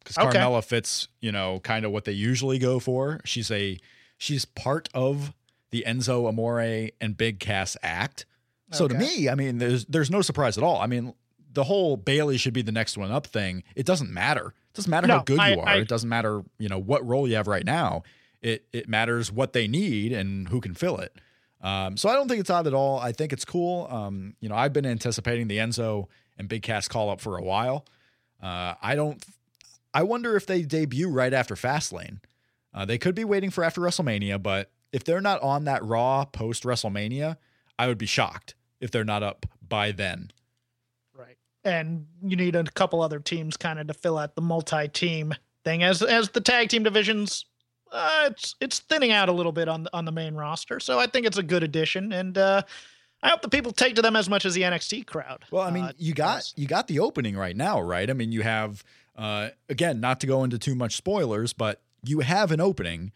S5: Because
S4: Okay.
S5: Carmella fits, you know, kind of what they usually go for. She's a she's part of the Enzo Amore and Big Cass act. So to me, I mean, there's there's no surprise at all. I mean, the whole Bayley should be the next one up thing. It doesn't matter. It doesn't matter how good
S4: I-
S5: you are.
S4: I-
S5: it doesn't matter, you know, what role you have right now. It it matters what they need and who can fill it. Um, so I don't think it's odd at all. I think it's cool. Um, you know, I've been anticipating the Enzo and Big Cass call up for a while. Uh, I don't. I wonder if they debut right after Fastlane. Uh, they could be waiting for after WrestleMania, but if they're not on that Raw post WrestleMania, I would be shocked if they're not up by then.
S4: Right. and you need a couple other teams kind of to fill out the multi-team thing. As as the tag team divisions, uh, it's it's thinning out a little bit on the, on the main roster. So I think it's a good addition, and uh, I hope the people take to them as much as the NXT crowd.
S5: Well, I mean,
S4: uh,
S5: you got
S4: does.
S5: you got the opening right now, right? I mean, you have uh, again, not to go into too much spoilers, but you have an opening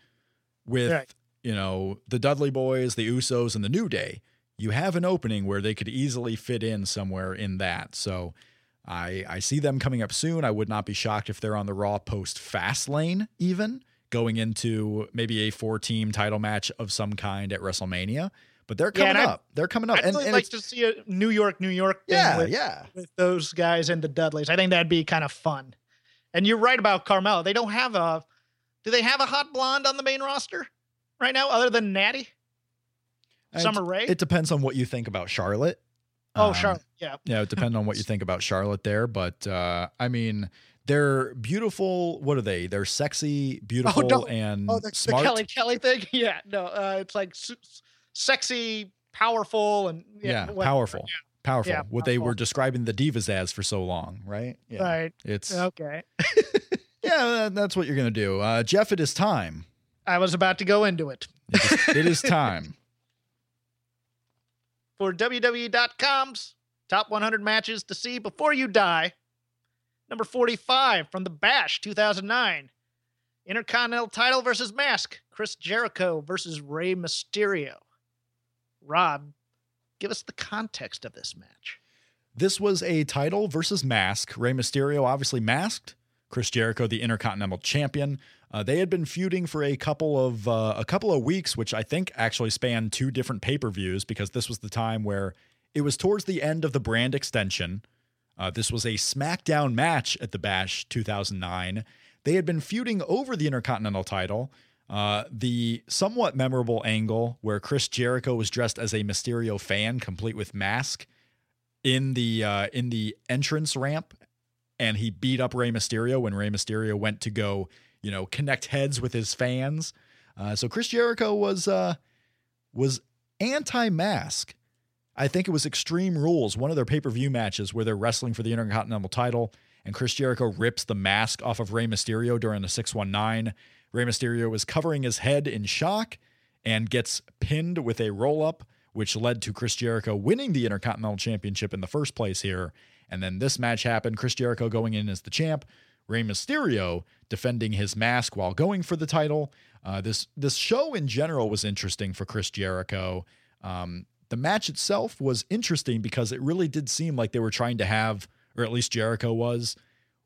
S5: with
S4: Right.
S5: you know the Dudley Boys, the Usos, and the New Day. You have an opening where they could easily fit in somewhere in that. So I I see them coming up soon. I would not be shocked if they're on the Raw post Fastlane, even going into maybe a four team title match of some kind at WrestleMania. But they're
S4: Yeah,
S5: coming
S4: I-
S5: up. They're coming up.
S4: I'd
S5: and
S4: really
S5: and
S4: like to see a New York, New York thing
S5: yeah,
S4: with,
S5: yeah.
S4: with those guys and the Dudleys. I think that'd be kind of fun. And you're right about Carmel. They don't have a. Do they have a hot blonde on the main roster right now, other than Natty? Summer Rae?
S5: It depends on what you think about Charlotte.
S4: oh,
S5: Um,
S4: Charlotte. Yeah.
S5: Yeah, it depends on what you think about Charlotte there, but uh, I mean, they're beautiful. What are they? They're sexy, beautiful,
S4: no.
S5: and
S4: Oh, the, the. Kelly Kelly thing. Yeah. No, uh, it's like su- sexy, powerful, and
S5: yeah,
S4: whatever.
S5: powerful, powerful.
S4: Yeah,
S5: what they were describing the divas as for so long, right? Yeah,
S4: Right.
S5: it's
S4: Okay.
S5: yeah, that's what you're gonna do. Uh, Jeff, it is time.
S4: I was about to go into it.
S5: It is, it is time.
S4: for WWE.com's top 100 matches to see before you die. Number 45 from the Bash 2009. Intercontinental title versus mask. Chris Jericho versus Rey Mysterio. Rob, give us the context of this match.
S5: This was a title versus mask. Rey Mysterio obviously masked. Chris Jericho, the Intercontinental Champion. Uh, they had been feuding for a couple of uh, a couple of weeks, which I think actually spanned two different pay per views because this was the time where it was towards the end of the brand extension. Uh, this was a SmackDown match at the Bash 2009. They had been feuding over the Intercontinental title. Uh, the somewhat memorable angle where Chris Jericho was dressed as a Mysterio fan, complete with mask, in the uh, in the entrance ramp, and he beat up Rey Mysterio when Rey Mysterio went to go, you know, connect heads with his fans. Uh, so Chris Jericho was uh, was anti-mask. I think it was Extreme Rules, one of their pay-per-view matches where they're wrestling for the Intercontinental title, and Chris Jericho rips the mask off of Rey Mysterio during the 619. Rey Mysterio was covering his head in shock and gets pinned with a roll-up, which led to Chris Jericho winning the Intercontinental Championship in the first place here. And then this match happened, Chris Jericho going in as the champ, Rey Mysterio defending his mask while going for the title. Uh, this this show in general was interesting for Chris Jericho. Um, the match itself was interesting because it really did seem like they were trying to have, or at least Jericho was,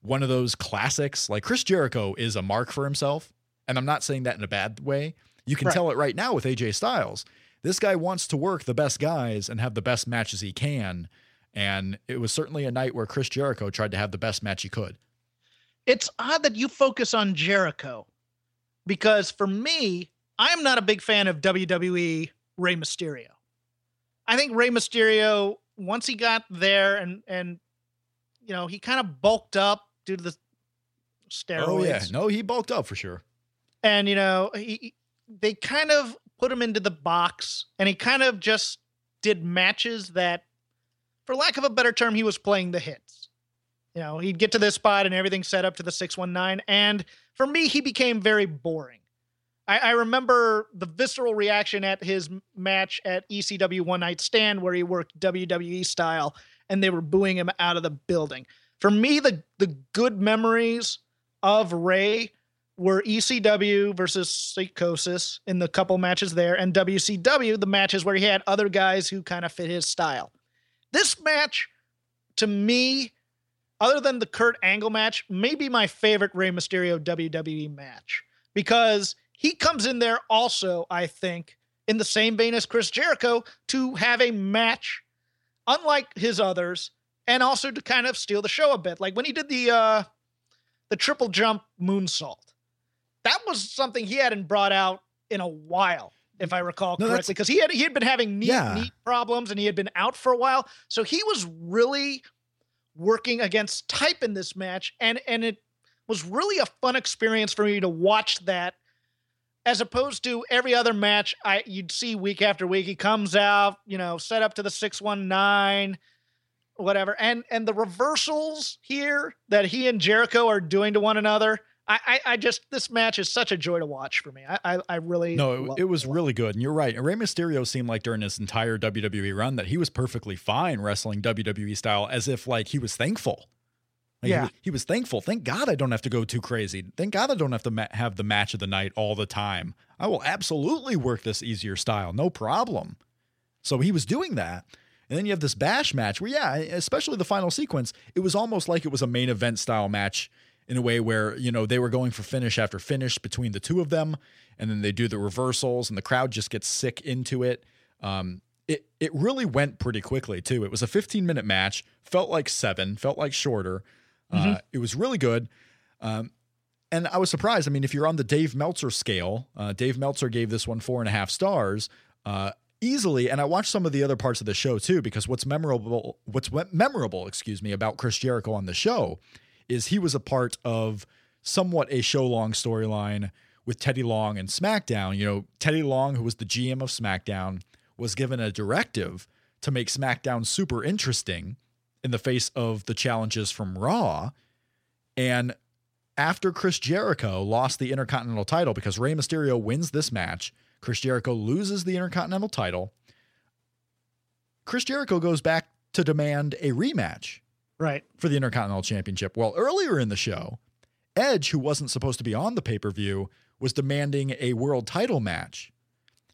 S5: one of those classics. Like Chris Jericho is a mark for himself, and I'm not saying that in a bad way. You can
S4: Right.
S5: tell it right now with AJ Styles. This guy wants to work the best guys and have the best matches he can. And it was certainly a night where Chris Jericho tried to have the best match he could.
S4: It's odd that you focus on Jericho because for me, I'm not a big fan of WWE Rey Mysterio. I think Rey Mysterio, once he got there and and you know, he kind of bulked up due to the steroids.
S5: Oh yeah, no, he bulked up for sure.
S4: and you know he, he- they kind of put him into the box and he kind of just did matches that for lack of a better term he was playing the hits you know he'd get to this spot and everything set up to the 619 and for me he became very boring I, I remember the visceral reaction at his match at ECW One Night Stand, where he worked WWE style, and they were booing him out of the building. For me, the the good memories of Rey were ECW versus Psychosis in the couple matches there, and WCW, the matches where he had other guys who kind of fit his style. This match, to me, other than the Kurt Angle match, may be my favorite Rey Mysterio WWE match because he comes in there also, I think, in the same vein as Chris Jericho to have a match unlike his others and also to kind of steal the show a bit. Like when he did the uh the triple jump moonsault. That was something he hadn't brought out in a while, if I recall
S5: No,
S4: correctly, because he had he had been having knee,
S5: Yeah.
S4: knee problems and he had been out for a while. So he was really working against type in this match, and and it was really a fun experience for me to watch that as opposed to every other match I you'd see week after week. He comes out, you know, set up to the 619, whatever. And and the reversals here that he and Jericho are doing to one another. I, I, I just this match is such a joy to watch for me. I I, I really
S5: No, it, it was really good. And you're right. Rey Mysterio seemed like during his entire WWE run that he was perfectly fine wrestling WWE style as if like he was thankful. Like, he
S4: Yeah.
S5: was- He, was thankful. Thank God I don't have to go too crazy. Thank God I don't have to ma- have the match of the night all the time. I will absolutely work this easier style. No problem. So he was doing that. And then you have this bash match where, yeah, especially the final sequence, it was almost like it was a main event style match in a way where, you know, they were going for finish after finish between the two of them. And then they do the reversals and the crowd just gets sick into it. Um, it, it really went pretty quickly, too. It was a 15 minute match, felt like seven, felt like shorter. Uh, it was really good. Um, and I was surprised. I mean, if you're on the Dave Meltzer scale, uh, Dave Meltzer gave this one four and a half stars uh, easily. And I watched some of the other parts of the show too, because what's memorable, what's memorable, excuse me, about Chris Jericho on the show is he was a part of somewhat a show long storyline with Teddy Long and SmackDown. You know, Teddy Long, who was the GM of SmackDown, was given a directive to make SmackDown super interesting in the face of the challenges from Raw. And after Chris Jericho lost the Intercontinental title because Rey Mysterio wins this match, Chris Jericho loses the Intercontinental title. Chris Jericho goes back to demand a rematch
S4: right.
S5: for the Intercontinental Championship. Well, earlier in the show, Edge, who wasn't supposed to be on the pay per view, was demanding a world title match.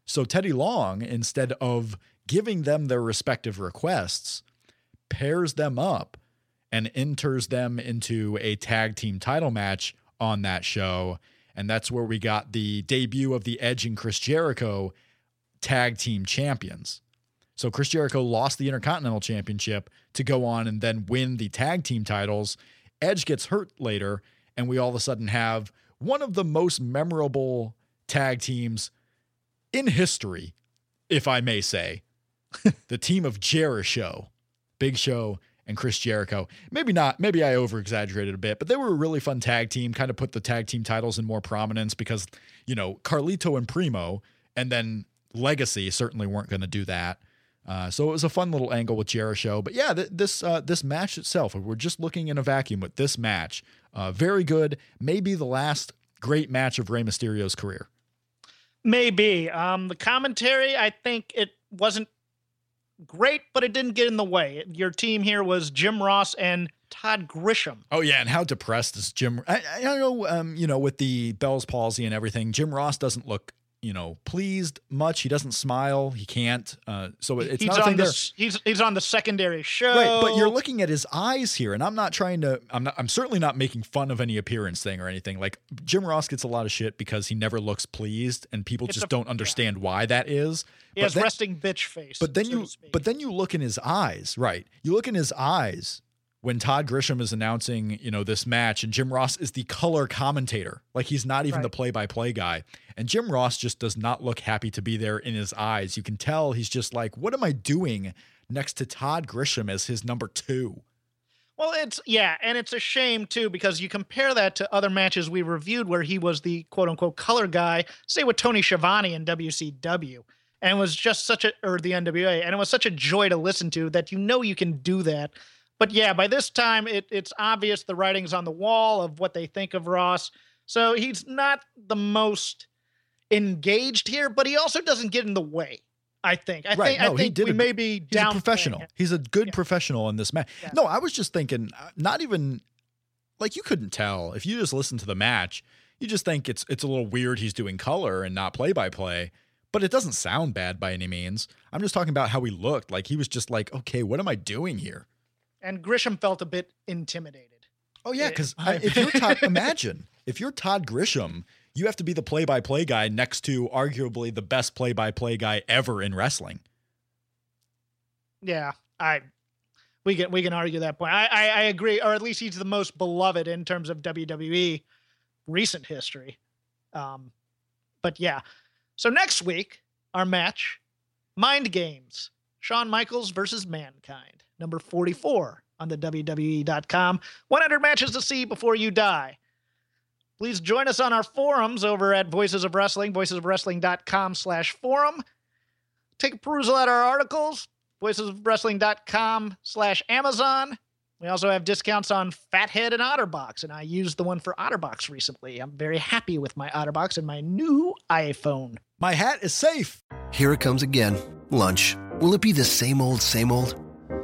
S5: So Teddy Long, instead of giving them their respective requests, pairs them up and enters them into a tag team title match on that show. And that's where we got the debut of the Edge and Chris Jericho tag team champions. So Chris Jericho lost the Intercontinental Championship to go on and then win the tag team titles. Edge gets hurt later, and we all of a sudden have one of the most memorable tag teams in history, if I may say. the team of Jericho, Big Show, and Chris Jericho. Maybe not, maybe I over exaggerated a bit, but they were a really fun tag team, kind of put the tag team titles in more prominence because, you know, Carlito and Primo and then Legacy certainly weren't going to do that. Uh, so it was a fun little angle with Jericho. But yeah, th- this uh, this match itself, we're just looking in a vacuum with this match, uh, very good. Maybe the last great match of Rey Mysterio's career.
S4: Maybe. Um, the commentary, I think it wasn't great, but it didn't get in the way. Your team here was Jim Ross and Todd Grisham.
S5: Oh yeah, and how depressed is Jim? I, I don't know. Um, you know, with the Bell's palsy and everything, Jim Ross doesn't look, you know, pleased much. He doesn't smile. He can't. Uh, so it's
S4: he's
S5: not
S4: on the
S5: there.
S4: he's he's on the secondary show.
S5: Right, but you're looking at his eyes here, and I'm not trying to. I'm not. I'm certainly not making fun of any appearance thing or anything. Like Jim Ross gets a lot of shit because he never looks pleased, and people
S4: It's
S5: just
S4: a-
S5: don't understand why that is.
S4: he
S5: But
S4: has
S5: then-
S4: resting bitch face.
S5: but then
S4: so
S5: you but then you look in his eyes, right? You look in his eyes when Todd Grisham is announcing, you know, this match and Jim Ross is the color commentator. Like he's not even
S4: Right.
S5: the play-by-play guy. And Jim Ross just does not look happy to be there in his eyes. You can tell he's just like, "What am I doing next to Todd Grisham as his number 2?"
S4: Well, it's yeah, and it's a shame too because you compare that to other matches we reviewed where he was the quote unquote color guy, say with Tony Schiavone in WCW, and it was just such a or the NWA, and it was such a joy to listen to that you know you can do that. But yeah, by this time it, it's obvious the writing's on the wall of what they think of Ross. So he's not the most engaged here, but he also doesn't get in the way. I think. I
S5: Right,
S4: think.
S5: no,
S4: I
S5: he did
S4: we
S5: a-
S4: may be
S5: He's a professional. He's a good
S4: Yeah.
S5: professional in this match.
S4: Yeah.
S5: No, I was just thinking, uh, not even like you couldn't tell if you just listen to the match. You just think it's it's a little weird. He's doing color and not play by play, but it doesn't sound bad by any means. I'm just talking about how he looked. Like he was just like, okay, what am I doing here?
S4: And Grisham felt a bit intimidated.
S5: Oh
S4: yeah,
S5: because if you're Todd, imagine if you're Todd Grisham, you have to be the play-by-play guy next to arguably the best play-by-play guy ever in wrestling.
S4: Yeah, I we can we can argue that point. I, I I agree, or at least he's the most beloved in terms of WWE recent history. Um, but yeah. So next week, our match, Mind Games, Shawn Michaels versus Mankind, number 44 on the WWE.com. 100 matches to see before you die. Please join us on our forums over at Voices of Wrestling, voicesofwrestling.com slash forum. Take a perusal at our articles, voicesofwrestling.com slash Amazon. We also have discounts on Fathead and Otterbox, and I used the one for Otterbox recently. I'm very happy with my Otterbox and my new iPhone.
S5: My hat is safe.
S6: Here it comes again. Lunch. Will it be the same old, same old?